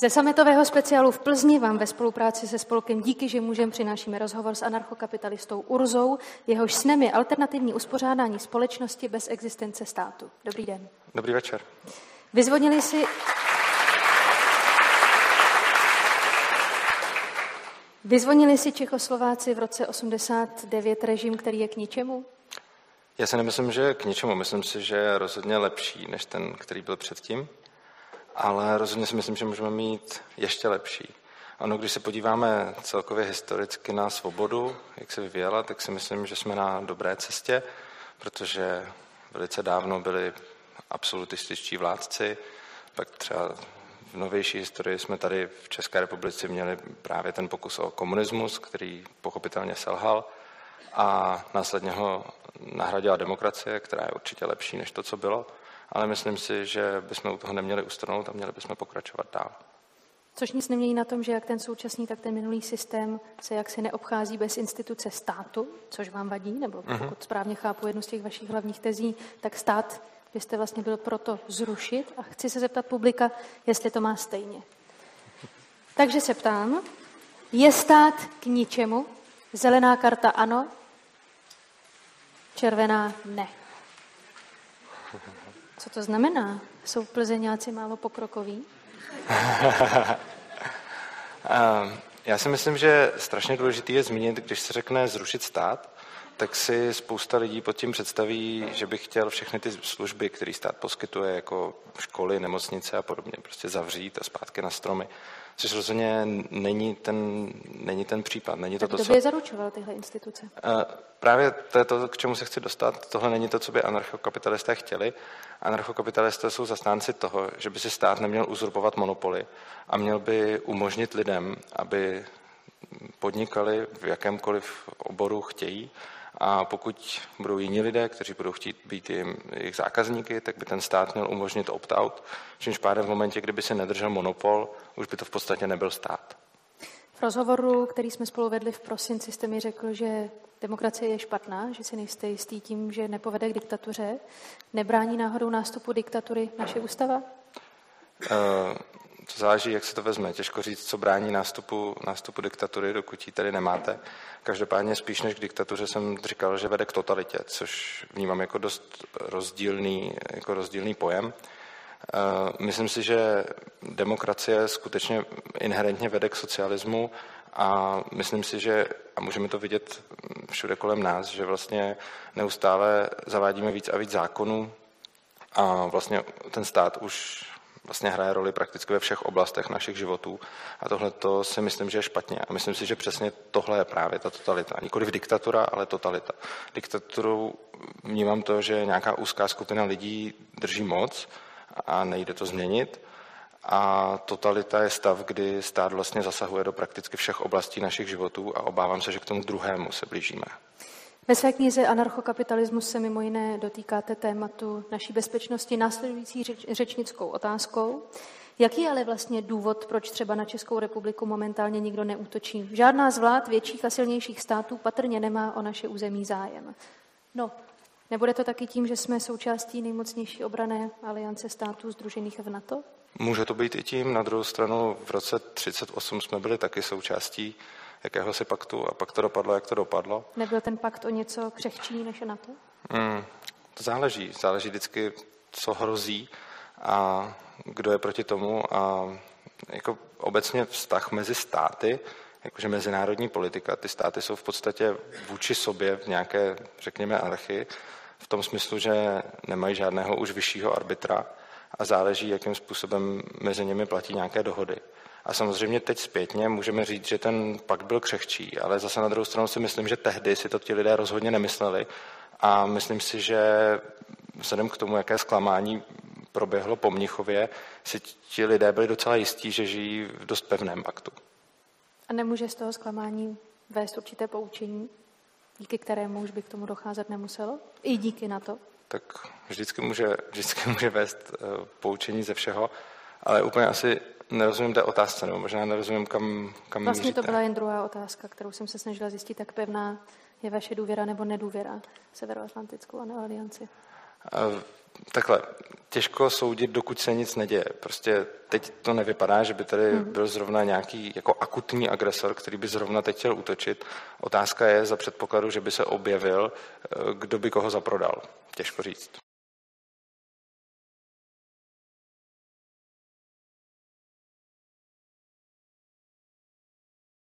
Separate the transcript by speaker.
Speaker 1: Ze sametového speciálu v Plzni vám ve spolupráci se spolkem Díky, že můžeme přinášíme rozhovor s anarchokapitalistou Urzou. Jehož snem je alternativní uspořádání společnosti bez existence státu. Dobrý den.
Speaker 2: Dobrý večer.
Speaker 1: Vyzvonili si... Vyzvonili si Čechoslováci v roce 89 režim, který je k ničemu?
Speaker 2: Já si nemyslím, že k ničemu. Myslím si, že je rozhodně lepší než ten, který byl předtím ale rozhodně si myslím, že můžeme mít ještě lepší. Ano, když se podíváme celkově historicky na svobodu, jak se vyvíjela, tak si myslím, že jsme na dobré cestě, protože velice dávno byli absolutističtí vládci, pak třeba v novější historii jsme tady v České republice měli právě ten pokus o komunismus, který pochopitelně selhal a následně ho nahradila demokracie, která je určitě lepší než to, co bylo ale myslím si, že bychom u toho neměli ustrnout a měli bychom pokračovat dál.
Speaker 1: Což nic nemění na tom, že jak ten současný, tak ten minulý systém se jaksi neobchází bez instituce státu, což vám vadí, nebo mhm. pokud správně chápu jednu z těch vašich hlavních tezí, tak stát byste vlastně byl proto zrušit a chci se zeptat publika, jestli to má stejně. Takže se ptám, je stát k ničemu? Zelená karta ano, červená ne. Co to znamená? Jsou plzeňáci málo pokrokoví?
Speaker 2: Ehm, já si myslím, že strašně důležité je zmínit, když se řekne zrušit stát, tak si spousta lidí pod tím představí, že by chtěl všechny ty služby, které stát poskytuje, jako školy, nemocnice a podobně, prostě zavřít a zpátky na stromy. Což rozhodně není ten, není ten případ. Není
Speaker 1: to
Speaker 2: tak
Speaker 1: to, kdo by je zaručoval tyhle instituce?
Speaker 2: Uh, právě to je to, k čemu se chci dostat. Tohle není to, co by anarchokapitalisté chtěli. Anarchokapitalisté jsou zastánci toho, že by si stát neměl uzurpovat monopoly a měl by umožnit lidem, aby podnikali v jakémkoliv oboru chtějí a pokud budou jiní lidé, kteří budou chtít být jim, jejich zákazníky, tak by ten stát měl umožnit opt-out, čímž pádem v momentě, kdyby se nedržel monopol, už by to v podstatě nebyl stát.
Speaker 1: V rozhovoru, který jsme spolu vedli v prosinci, jste mi řekl, že demokracie je špatná, že si nejste jistý tím, že nepovede k diktatuře. Nebrání náhodou nástupu diktatury naše ústava?
Speaker 2: Uh, to záleží, jak se to vezme. Těžko říct, co brání nástupu, nástupu diktatury, dokud ji tady nemáte. Každopádně spíš než k diktatuře jsem říkal, že vede k totalitě, což vnímám jako dost rozdílný, jako rozdílný pojem. Eh, myslím si, že demokracie skutečně inherentně vede k socialismu a myslím si, že, a můžeme to vidět všude kolem nás, že vlastně neustále zavádíme víc a víc zákonů a vlastně ten stát už vlastně hraje roli prakticky ve všech oblastech našich životů. A tohle to si myslím, že je špatně. A myslím si, že přesně tohle je právě ta totalita. Nikoli v diktatura, ale totalita. Diktaturu vnímám to, že nějaká úzká skupina lidí drží moc a nejde to změnit. A totalita je stav, kdy stát vlastně zasahuje do prakticky všech oblastí našich životů a obávám se, že k tomu druhému se blížíme.
Speaker 1: Ve své knize Anarchokapitalismus se mimo jiné dotýkáte tématu naší bezpečnosti následující řeč, řečnickou otázkou. Jaký je ale vlastně důvod, proč třeba na Českou republiku momentálně nikdo neútočí? Žádná z vlád větších a silnějších států patrně nemá o naše území zájem. No, nebude to taky tím, že jsme součástí nejmocnější obrané aliance států združených v NATO?
Speaker 2: Může to být i tím. Na druhou stranu v roce 1938 jsme byli taky součástí jakéhosi paktu a pak to dopadlo, jak to dopadlo.
Speaker 1: Nebyl ten pakt o něco křehčí než na to? Mm,
Speaker 2: to záleží. Záleží vždycky, co hrozí a kdo je proti tomu a jako obecně vztah mezi státy, jakože mezinárodní politika, ty státy jsou v podstatě vůči sobě v nějaké, řekněme, anarchii, v tom smyslu, že nemají žádného už vyššího arbitra a záleží, jakým způsobem mezi nimi platí nějaké dohody. A samozřejmě teď zpětně můžeme říct, že ten pakt byl křehčí, ale zase na druhou stranu si myslím, že tehdy si to ti lidé rozhodně nemysleli a myslím si, že vzhledem k tomu, jaké zklamání proběhlo po Mnichově, si ti lidé byli docela jistí, že žijí v dost pevném paktu.
Speaker 1: A nemůže z toho zklamání vést určité poučení, díky kterému už by k tomu docházet nemuselo? I díky na to?
Speaker 2: Tak vždycky může, vždycky může vést uh, poučení ze všeho, ale úplně asi nerozumím té otázce, nebo možná nerozumím, kam, kam
Speaker 1: Vlastně
Speaker 2: míříte.
Speaker 1: to byla jen druhá otázka, kterou jsem se snažila zjistit, tak pevná je vaše důvěra nebo nedůvěra Severoatlantickou alianci.
Speaker 2: Takhle, těžko soudit, dokud se nic neděje. Prostě teď to nevypadá, že by tady hmm. byl zrovna nějaký jako akutní agresor, který by zrovna teď chtěl útočit. Otázka je za předpokladu, že by se objevil, eh, kdo by koho zaprodal. Těžko říct.